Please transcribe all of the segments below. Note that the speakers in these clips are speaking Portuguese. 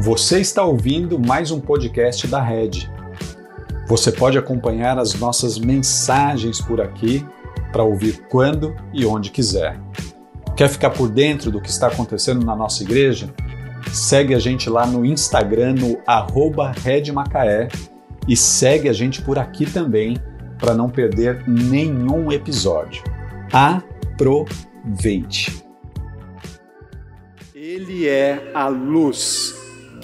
Você está ouvindo mais um podcast da Rede. Você pode acompanhar as nossas mensagens por aqui para ouvir quando e onde quiser. Quer ficar por dentro do que está acontecendo na nossa igreja? Segue a gente lá no Instagram, no arroba Redmacaé, e segue a gente por aqui também para não perder nenhum episódio. Aproveite! Ele é a luz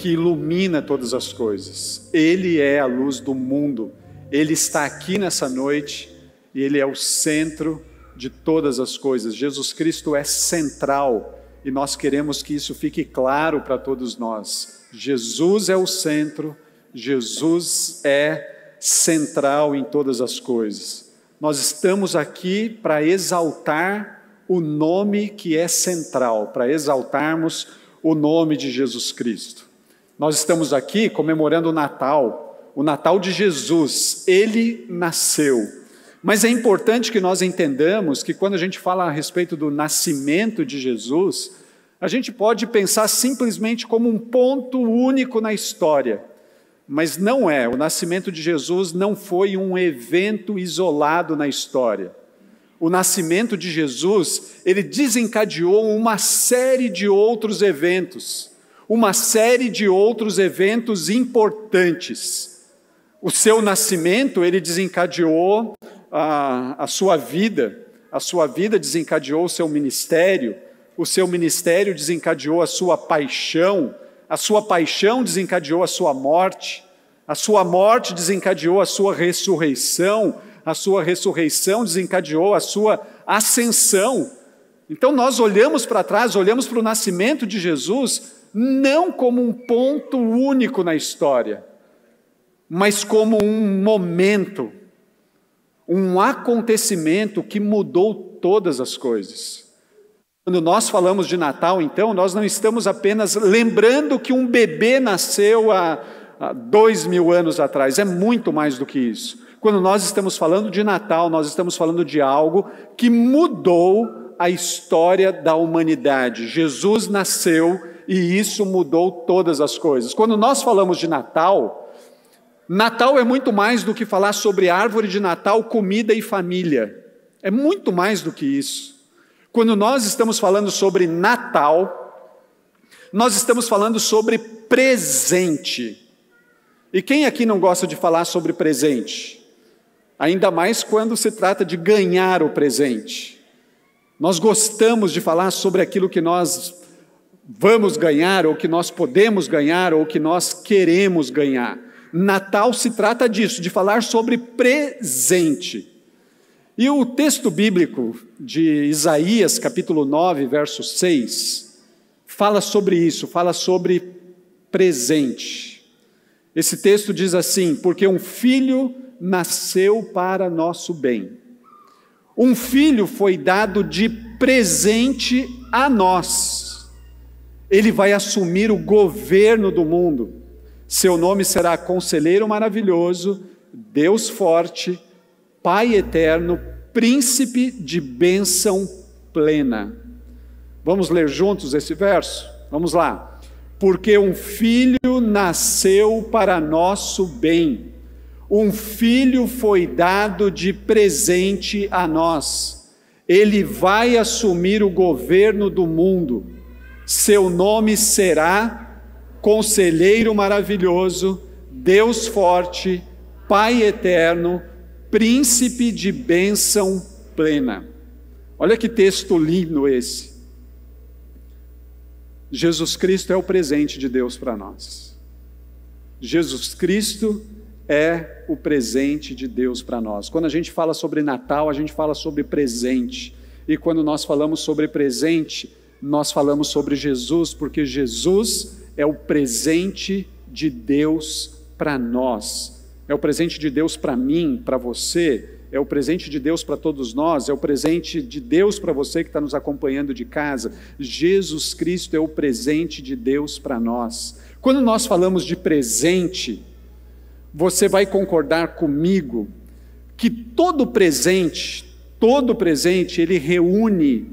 que ilumina todas as coisas. Ele é a luz do mundo. Ele está aqui nessa noite e ele é o centro de todas as coisas. Jesus Cristo é central e nós queremos que isso fique claro para todos nós. Jesus é o centro, Jesus é central em todas as coisas. Nós estamos aqui para exaltar o nome que é central, para exaltarmos o nome de Jesus Cristo. Nós estamos aqui comemorando o Natal, o Natal de Jesus, ele nasceu. Mas é importante que nós entendamos que quando a gente fala a respeito do nascimento de Jesus, a gente pode pensar simplesmente como um ponto único na história. Mas não é, o nascimento de Jesus não foi um evento isolado na história. O nascimento de Jesus, ele desencadeou uma série de outros eventos, uma série de outros eventos importantes. O seu nascimento, ele desencadeou a, a sua vida, a sua vida desencadeou o seu ministério, o seu ministério desencadeou a sua paixão, a sua paixão desencadeou a sua morte, a sua morte desencadeou a sua ressurreição, a sua ressurreição desencadeou a sua ascensão. Então nós olhamos para trás, olhamos para o nascimento de Jesus, não como um ponto único na história, mas como um momento um acontecimento que mudou todas as coisas. Quando nós falamos de Natal, então, nós não estamos apenas lembrando que um bebê nasceu há, há dois mil anos atrás, é muito mais do que isso. Quando nós estamos falando de Natal, nós estamos falando de algo que mudou a história da humanidade. Jesus nasceu e isso mudou todas as coisas. Quando nós falamos de Natal, Natal é muito mais do que falar sobre árvore de Natal, comida e família. É muito mais do que isso. Quando nós estamos falando sobre Natal, nós estamos falando sobre presente. E quem aqui não gosta de falar sobre presente? Ainda mais quando se trata de ganhar o presente. Nós gostamos de falar sobre aquilo que nós vamos ganhar, ou que nós podemos ganhar, ou que nós queremos ganhar. Natal se trata disso, de falar sobre presente. E o texto bíblico de Isaías, capítulo 9, verso 6, fala sobre isso, fala sobre presente. Esse texto diz assim: Porque um filho nasceu para nosso bem, um filho foi dado de presente a nós, ele vai assumir o governo do mundo. Seu nome será Conselheiro Maravilhoso, Deus Forte, Pai Eterno, Príncipe de Bênção Plena. Vamos ler juntos esse verso? Vamos lá. Porque um filho nasceu para nosso bem, um filho foi dado de presente a nós. Ele vai assumir o governo do mundo. Seu nome será Conselheiro maravilhoso, Deus forte, Pai eterno, príncipe de bênção plena. Olha que texto lindo esse. Jesus Cristo é o presente de Deus para nós. Jesus Cristo é o presente de Deus para nós. Quando a gente fala sobre Natal, a gente fala sobre presente. E quando nós falamos sobre presente, nós falamos sobre Jesus, porque Jesus é o presente de Deus para nós. É o presente de Deus para mim, para você, é o presente de Deus para todos nós, é o presente de Deus para você que está nos acompanhando de casa. Jesus Cristo é o presente de Deus para nós. Quando nós falamos de presente, você vai concordar comigo que todo presente, todo presente, ele reúne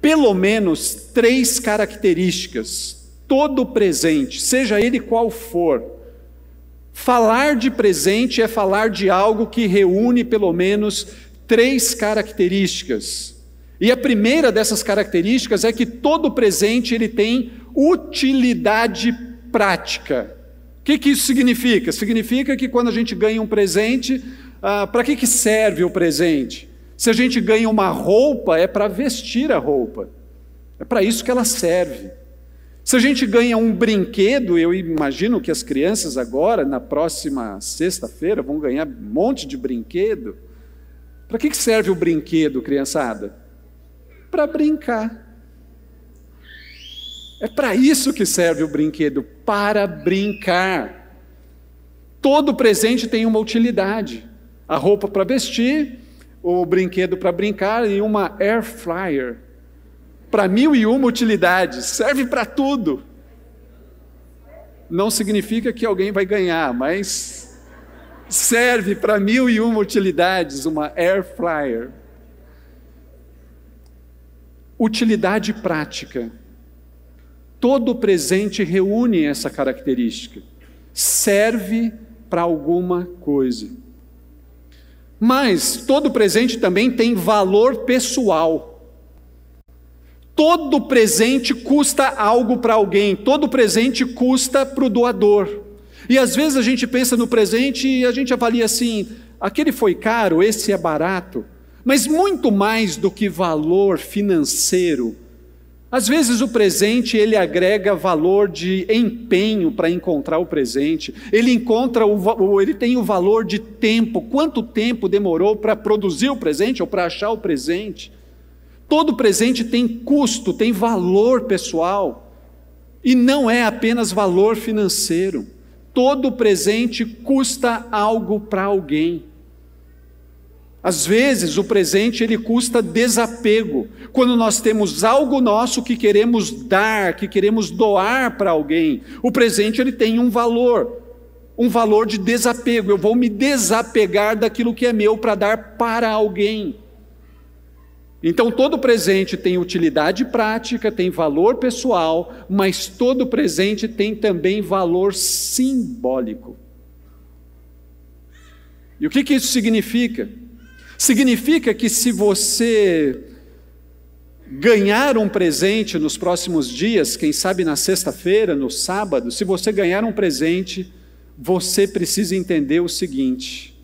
pelo menos três características todo presente, seja ele qual for. Falar de presente é falar de algo que reúne pelo menos três características. E a primeira dessas características é que todo presente ele tem utilidade prática. O que, que isso significa? Significa que quando a gente ganha um presente, ah, para que, que serve o presente? Se a gente ganha uma roupa, é para vestir a roupa. É para isso que ela serve. Se a gente ganha um brinquedo, eu imagino que as crianças agora, na próxima sexta-feira, vão ganhar um monte de brinquedo. Para que serve o brinquedo, criançada? Para brincar. É para isso que serve o brinquedo, para brincar. Todo presente tem uma utilidade. A roupa para vestir, o brinquedo para brincar e uma air fryer para mil e uma utilidades, serve para tudo. Não significa que alguém vai ganhar, mas serve para mil e uma utilidades, uma air fryer. Utilidade prática. Todo presente reúne essa característica. Serve para alguma coisa. Mas todo presente também tem valor pessoal. Todo presente custa algo para alguém, todo presente custa para o doador. E às vezes a gente pensa no presente e a gente avalia assim: aquele foi caro, esse é barato. Mas muito mais do que valor financeiro, às vezes o presente ele agrega valor de empenho para encontrar o presente. Ele encontra o, ele tem o valor de tempo. Quanto tempo demorou para produzir o presente ou para achar o presente? Todo presente tem custo, tem valor pessoal. E não é apenas valor financeiro. Todo presente custa algo para alguém. Às vezes o presente ele custa desapego. Quando nós temos algo nosso que queremos dar, que queremos doar para alguém, o presente ele tem um valor, um valor de desapego. Eu vou me desapegar daquilo que é meu para dar para alguém. Então todo presente tem utilidade prática, tem valor pessoal, mas todo presente tem também valor simbólico. E o que, que isso significa? Significa que se você ganhar um presente nos próximos dias, quem sabe na sexta-feira, no sábado, se você ganhar um presente, você precisa entender o seguinte: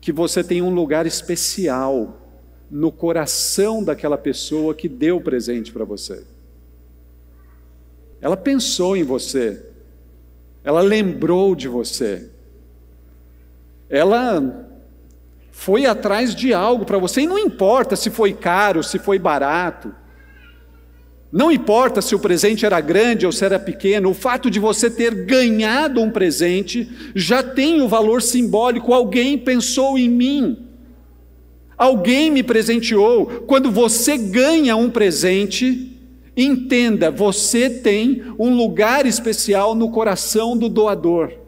que você tem um lugar especial no coração daquela pessoa que deu o presente para você. Ela pensou em você, ela lembrou de você, ela foi atrás de algo para você, e não importa se foi caro, se foi barato, não importa se o presente era grande ou se era pequeno, o fato de você ter ganhado um presente já tem o valor simbólico. Alguém pensou em mim, alguém me presenteou. Quando você ganha um presente, entenda, você tem um lugar especial no coração do doador.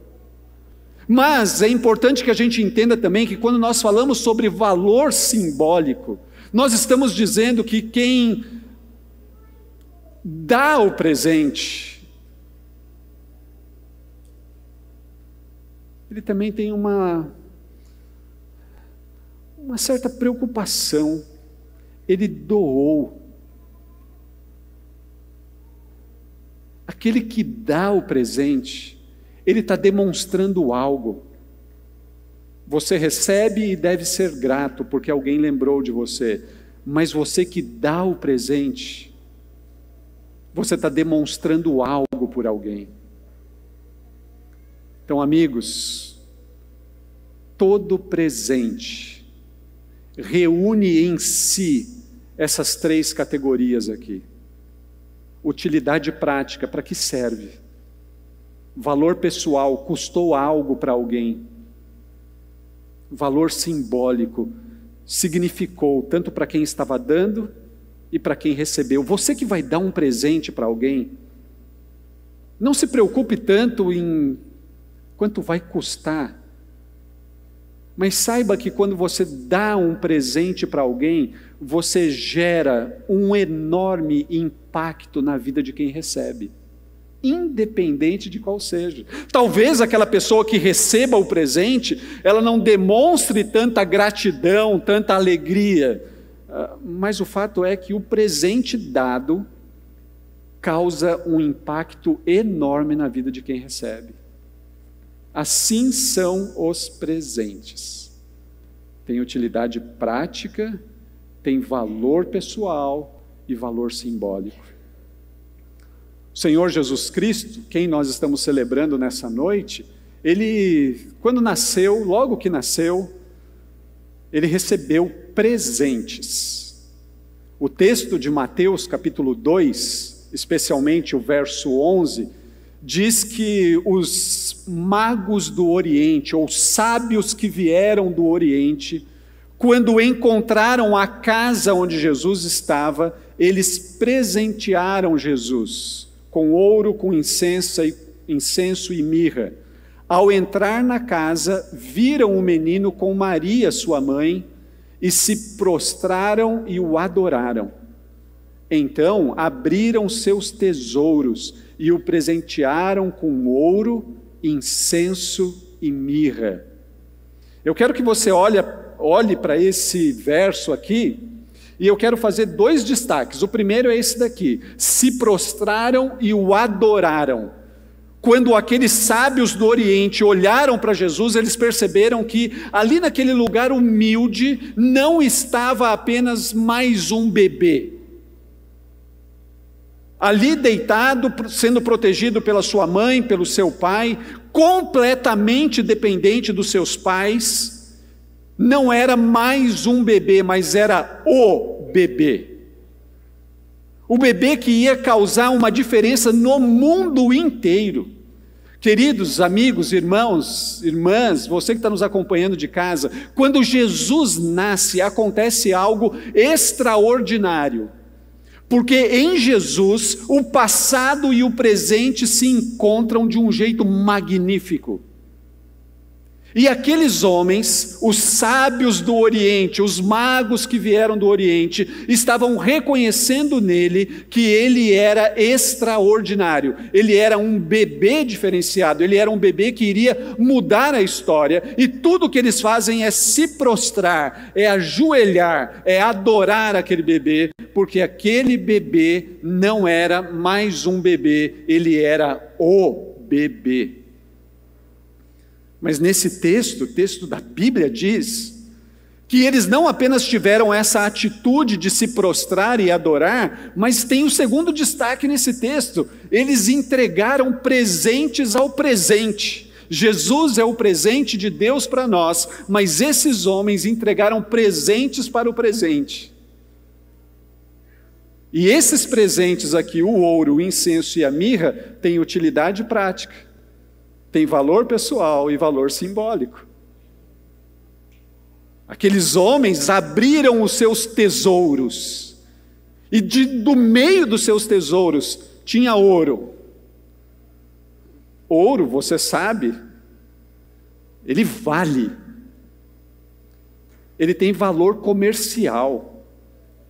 Mas é importante que a gente entenda também que quando nós falamos sobre valor simbólico, nós estamos dizendo que quem dá o presente, ele também tem uma, uma certa preocupação, ele doou. Aquele que dá o presente, ele está demonstrando algo. Você recebe e deve ser grato porque alguém lembrou de você, mas você que dá o presente, você está demonstrando algo por alguém. Então, amigos, todo presente reúne em si essas três categorias aqui. Utilidade prática, para que serve? Valor pessoal, custou algo para alguém. Valor simbólico, significou tanto para quem estava dando e para quem recebeu. Você que vai dar um presente para alguém, não se preocupe tanto em quanto vai custar. Mas saiba que quando você dá um presente para alguém, você gera um enorme impacto na vida de quem recebe. Independente de qual seja. Talvez aquela pessoa que receba o presente, ela não demonstre tanta gratidão, tanta alegria, ah, mas o fato é que o presente dado causa um impacto enorme na vida de quem recebe. Assim são os presentes. Tem utilidade prática, tem valor pessoal e valor simbólico. O Senhor Jesus Cristo, quem nós estamos celebrando nessa noite, ele, quando nasceu, logo que nasceu, ele recebeu presentes. O texto de Mateus, capítulo 2, especialmente o verso 11, diz que os magos do Oriente, ou sábios que vieram do Oriente, quando encontraram a casa onde Jesus estava, eles presentearam Jesus com ouro, com incenso e, incenso e mirra. Ao entrar na casa, viram o menino com Maria, sua mãe, e se prostraram e o adoraram. Então abriram seus tesouros e o presentearam com ouro, incenso e mirra. Eu quero que você olhe, olhe para esse verso aqui e eu quero fazer dois destaques. O primeiro é esse daqui: se prostraram e o adoraram. Quando aqueles sábios do Oriente olharam para Jesus, eles perceberam que ali naquele lugar humilde não estava apenas mais um bebê. Ali deitado, sendo protegido pela sua mãe, pelo seu pai, completamente dependente dos seus pais, não era mais um bebê, mas era o bebê. O bebê que ia causar uma diferença no mundo inteiro. Queridos amigos, irmãos, irmãs, você que está nos acompanhando de casa, quando Jesus nasce, acontece algo extraordinário. Porque em Jesus, o passado e o presente se encontram de um jeito magnífico. E aqueles homens, os sábios do Oriente, os magos que vieram do Oriente, estavam reconhecendo nele que ele era extraordinário, ele era um bebê diferenciado, ele era um bebê que iria mudar a história, e tudo que eles fazem é se prostrar, é ajoelhar, é adorar aquele bebê, porque aquele bebê não era mais um bebê, ele era o bebê. Mas nesse texto, o texto da Bíblia diz que eles não apenas tiveram essa atitude de se prostrar e adorar, mas tem o um segundo destaque nesse texto: eles entregaram presentes ao presente. Jesus é o presente de Deus para nós, mas esses homens entregaram presentes para o presente. E esses presentes aqui, o ouro, o incenso e a mirra, têm utilidade prática tem valor pessoal e valor simbólico. Aqueles homens abriram os seus tesouros, e de, do meio dos seus tesouros tinha ouro. Ouro, você sabe, ele vale, ele tem valor comercial.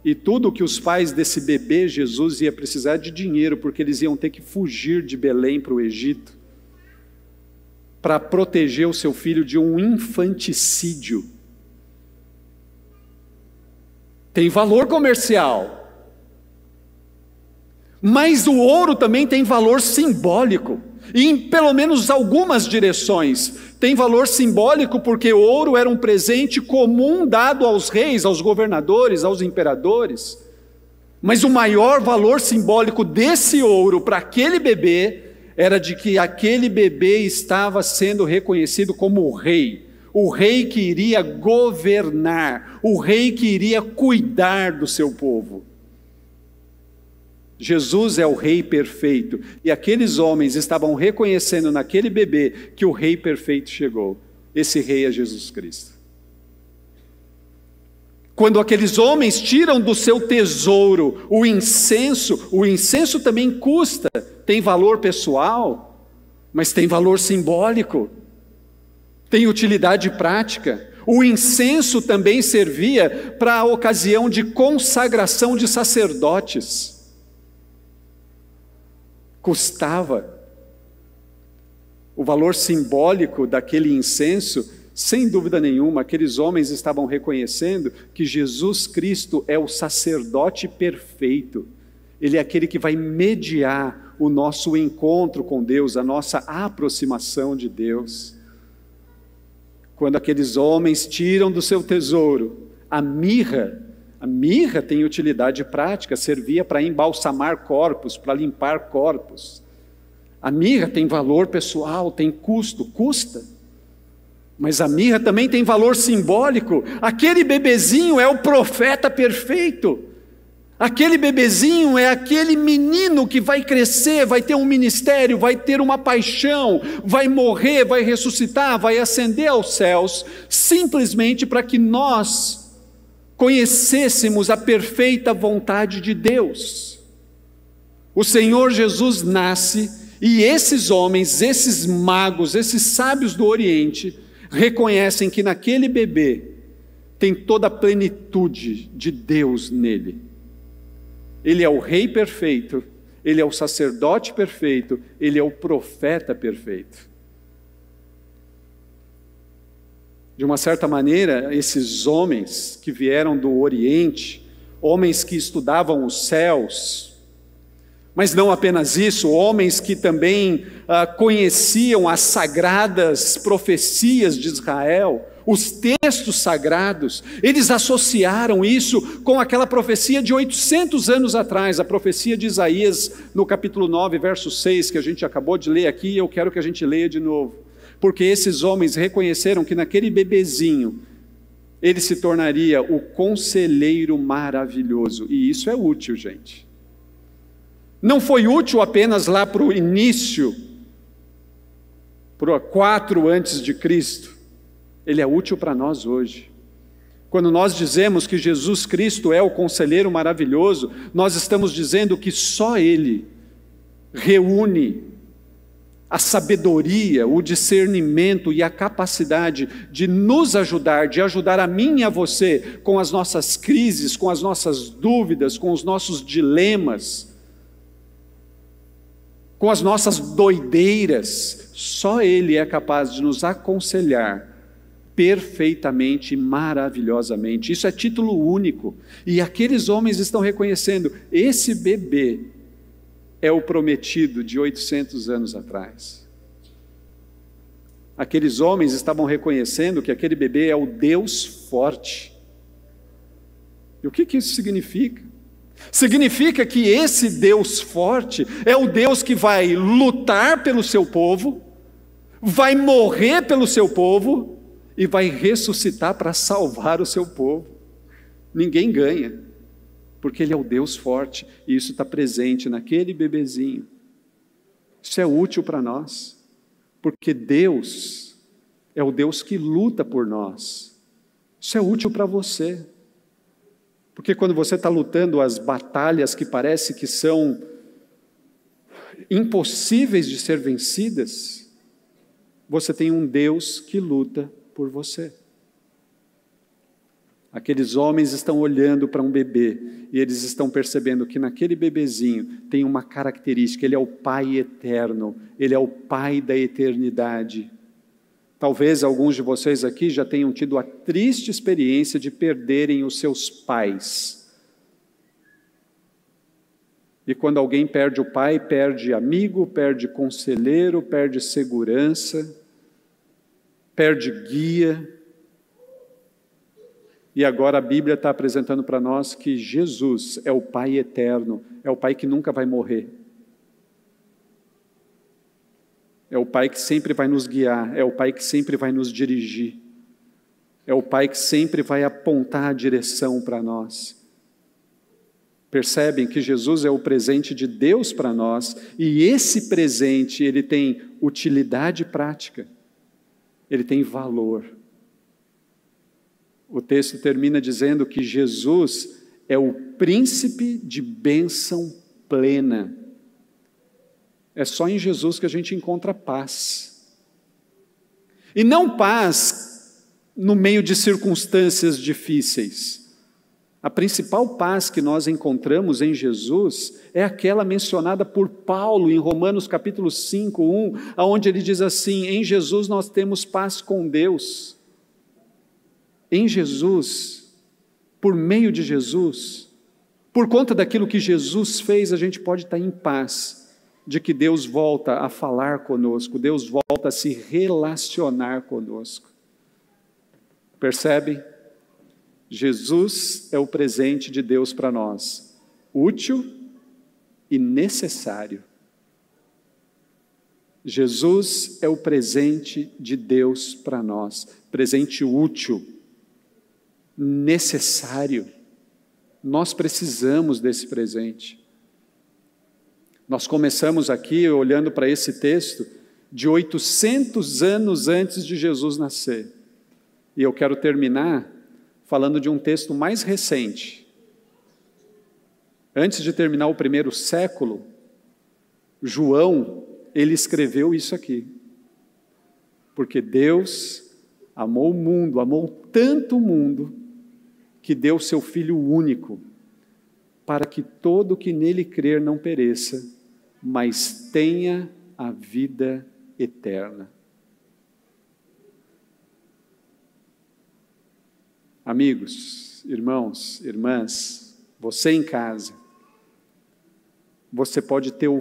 E tudo que os pais desse bebê Jesus ia precisar de dinheiro, porque eles iam ter que fugir de Belém para o Egito para proteger o seu filho de um infanticídio. Tem valor comercial. Mas o ouro também tem valor simbólico. E em pelo menos algumas direções. Tem valor simbólico porque o ouro era um presente comum dado aos reis, aos governadores, aos imperadores. Mas o maior valor simbólico desse ouro para aquele bebê era de que aquele bebê estava sendo reconhecido como o rei, o rei que iria governar, o rei que iria cuidar do seu povo. Jesus é o rei perfeito, e aqueles homens estavam reconhecendo naquele bebê que o rei perfeito chegou. Esse rei é Jesus Cristo. Quando aqueles homens tiram do seu tesouro o incenso, o incenso também custa, tem valor pessoal, mas tem valor simbólico, tem utilidade prática. O incenso também servia para a ocasião de consagração de sacerdotes. custava. O valor simbólico daquele incenso, sem dúvida nenhuma, aqueles homens estavam reconhecendo que Jesus Cristo é o sacerdote perfeito. Ele é aquele que vai mediar o nosso encontro com Deus, a nossa aproximação de Deus. Quando aqueles homens tiram do seu tesouro a mirra, a mirra tem utilidade prática, servia para embalsamar corpos, para limpar corpos. A mirra tem valor pessoal, tem custo, custa. Mas a mirra também tem valor simbólico. Aquele bebezinho é o profeta perfeito. Aquele bebezinho é aquele menino que vai crescer, vai ter um ministério, vai ter uma paixão, vai morrer, vai ressuscitar, vai ascender aos céus, simplesmente para que nós conhecêssemos a perfeita vontade de Deus. O Senhor Jesus nasce e esses homens, esses magos, esses sábios do Oriente, reconhecem que naquele bebê tem toda a plenitude de Deus nele. Ele é o Rei perfeito, ele é o sacerdote perfeito, ele é o profeta perfeito. De uma certa maneira, esses homens que vieram do Oriente, homens que estudavam os céus, mas não apenas isso, homens que também ah, conheciam as sagradas profecias de Israel, os textos sagrados, eles associaram isso com aquela profecia de 800 anos atrás, a profecia de Isaías, no capítulo 9, verso 6, que a gente acabou de ler aqui, e eu quero que a gente leia de novo porque esses homens reconheceram que naquele bebezinho ele se tornaria o conselheiro maravilhoso. E isso é útil, gente. Não foi útil apenas lá para o início, para quatro antes de Cristo. Ele é útil para nós hoje. Quando nós dizemos que Jesus Cristo é o conselheiro maravilhoso, nós estamos dizendo que só Ele reúne a sabedoria, o discernimento e a capacidade de nos ajudar, de ajudar a mim e a você com as nossas crises, com as nossas dúvidas, com os nossos dilemas, com as nossas doideiras. Só Ele é capaz de nos aconselhar perfeitamente, maravilhosamente. Isso é título único. E aqueles homens estão reconhecendo: esse bebê é o prometido de 800 anos atrás. Aqueles homens estavam reconhecendo que aquele bebê é o Deus forte. E o que, que isso significa? Significa que esse Deus forte é o Deus que vai lutar pelo seu povo, vai morrer pelo seu povo e vai ressuscitar para salvar o seu povo. Ninguém ganha porque Ele é o Deus forte e isso está presente naquele bebezinho. Isso é útil para nós, porque Deus é o Deus que luta por nós. Isso é útil para você. Porque quando você está lutando as batalhas que parece que são impossíveis de ser vencidas, você tem um Deus que luta por você. Aqueles homens estão olhando para um bebê e eles estão percebendo que naquele bebezinho tem uma característica: ele é o Pai eterno, ele é o Pai da eternidade. Talvez alguns de vocês aqui já tenham tido a triste experiência de perderem os seus pais. E quando alguém perde o pai, perde amigo, perde conselheiro, perde segurança, perde guia. E agora a Bíblia está apresentando para nós que Jesus é o Pai eterno, é o Pai que nunca vai morrer. É o Pai que sempre vai nos guiar, é o Pai que sempre vai nos dirigir. É o Pai que sempre vai apontar a direção para nós. Percebem que Jesus é o presente de Deus para nós e esse presente ele tem utilidade prática. Ele tem valor. O texto termina dizendo que Jesus é o príncipe de bênção plena. É só em Jesus que a gente encontra paz. E não paz no meio de circunstâncias difíceis. A principal paz que nós encontramos em Jesus é aquela mencionada por Paulo em Romanos capítulo 5, 1, onde ele diz assim: em Jesus nós temos paz com Deus. Em Jesus, por meio de Jesus, por conta daquilo que Jesus fez, a gente pode estar em paz, de que Deus volta a falar conosco, Deus volta a se relacionar conosco. Percebe? Jesus é o presente de Deus para nós, útil e necessário. Jesus é o presente de Deus para nós, presente útil, necessário. Nós precisamos desse presente. Nós começamos aqui olhando para esse texto de 800 anos antes de Jesus nascer. E eu quero terminar falando de um texto mais recente. Antes de terminar o primeiro século, João, ele escreveu isso aqui. Porque Deus amou o mundo, amou tanto o mundo, que deu seu Filho único, para que todo que nele crer não pereça, mas tenha a vida eterna. Amigos, irmãos, irmãs, você em casa, você pode ter o,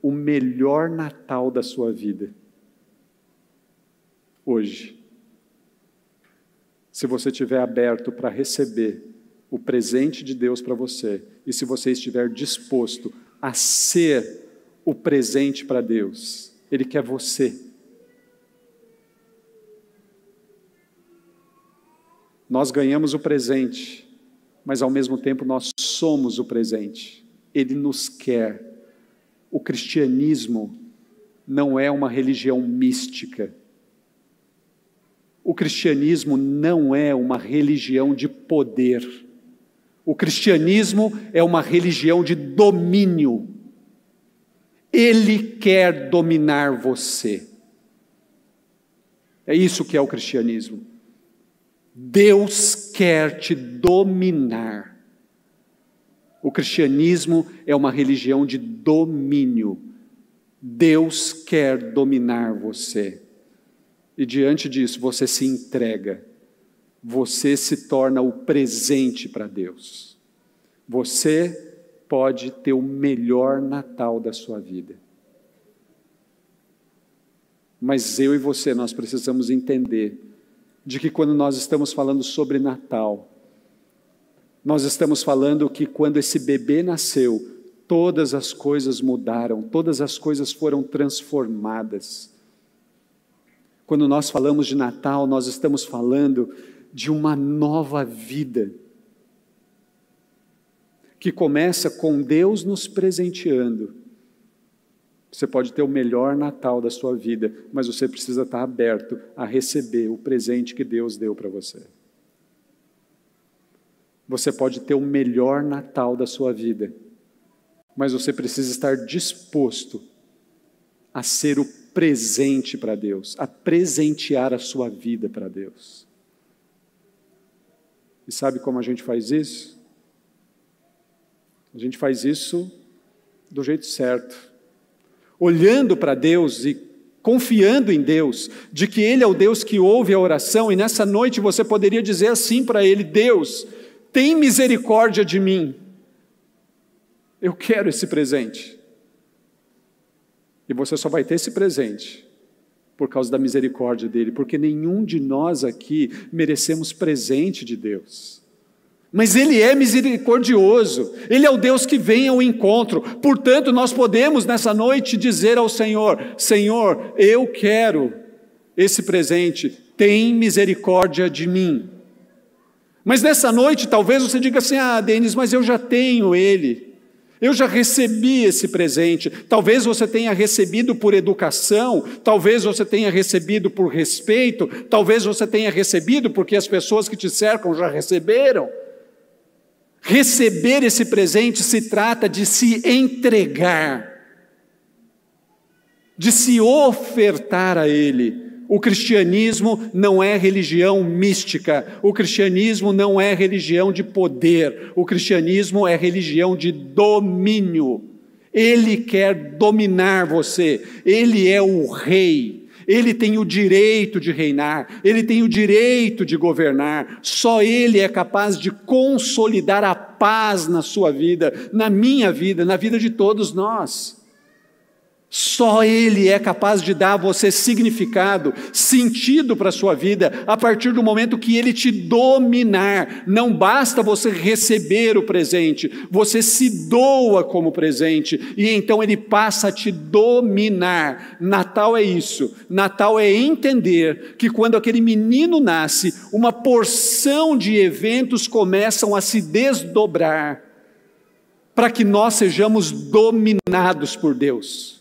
o melhor Natal da sua vida hoje. Se você estiver aberto para receber o presente de Deus para você e se você estiver disposto a ser o presente para Deus, Ele quer você. Nós ganhamos o presente, mas ao mesmo tempo nós somos o presente. Ele nos quer. O cristianismo não é uma religião mística. O cristianismo não é uma religião de poder. O cristianismo é uma religião de domínio. Ele quer dominar você. É isso que é o cristianismo. Deus quer te dominar. O cristianismo é uma religião de domínio. Deus quer dominar você. E diante disso, você se entrega. Você se torna o presente para Deus. Você pode ter o melhor Natal da sua vida. Mas eu e você, nós precisamos entender de que quando nós estamos falando sobre Natal, nós estamos falando que quando esse bebê nasceu, todas as coisas mudaram, todas as coisas foram transformadas. Quando nós falamos de Natal, nós estamos falando de uma nova vida que começa com Deus nos presenteando você pode ter o melhor Natal da sua vida, mas você precisa estar aberto a receber o presente que Deus deu para você. Você pode ter o melhor Natal da sua vida, mas você precisa estar disposto a ser o presente para Deus, a presentear a sua vida para Deus. E sabe como a gente faz isso? A gente faz isso do jeito certo olhando para Deus e confiando em Deus, de que Ele é o Deus que ouve a oração, e nessa noite você poderia dizer assim para Ele: Deus, tem misericórdia de mim, eu quero esse presente. E você só vai ter esse presente por causa da misericórdia dele, porque nenhum de nós aqui merecemos presente de Deus. Mas Ele é misericordioso, Ele é o Deus que vem ao encontro. Portanto, nós podemos nessa noite dizer ao Senhor: Senhor, eu quero esse presente, tem misericórdia de mim. Mas nessa noite, talvez você diga assim: Ah, Denis, mas eu já tenho ele. Eu já recebi esse presente. Talvez você tenha recebido por educação, talvez você tenha recebido por respeito, talvez você tenha recebido porque as pessoas que te cercam já receberam. Receber esse presente se trata de se entregar, de se ofertar a Ele O cristianismo não é religião mística, o cristianismo não é religião de poder, o cristianismo é religião de domínio. Ele quer dominar você, ele é o rei. Ele tem o direito de reinar, ele tem o direito de governar, só ele é capaz de consolidar a paz na sua vida, na minha vida, na vida de todos nós. Só Ele é capaz de dar a você significado, sentido para a sua vida, a partir do momento que Ele te dominar. Não basta você receber o presente, você se doa como presente, e então Ele passa a te dominar. Natal é isso. Natal é entender que quando aquele menino nasce, uma porção de eventos começam a se desdobrar, para que nós sejamos dominados por Deus.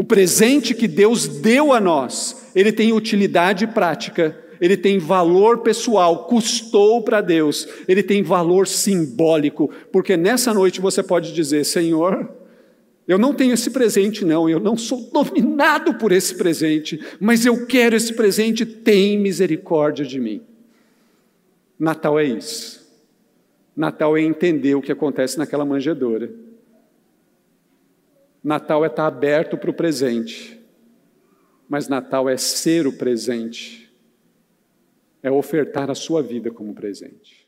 O presente que Deus deu a nós, ele tem utilidade prática, ele tem valor pessoal, custou para Deus, ele tem valor simbólico, porque nessa noite você pode dizer: Senhor, eu não tenho esse presente, não, eu não sou dominado por esse presente, mas eu quero esse presente, tem misericórdia de mim. Natal é isso. Natal é entender o que acontece naquela manjedoura. Natal é estar aberto para o presente, mas Natal é ser o presente, é ofertar a sua vida como presente.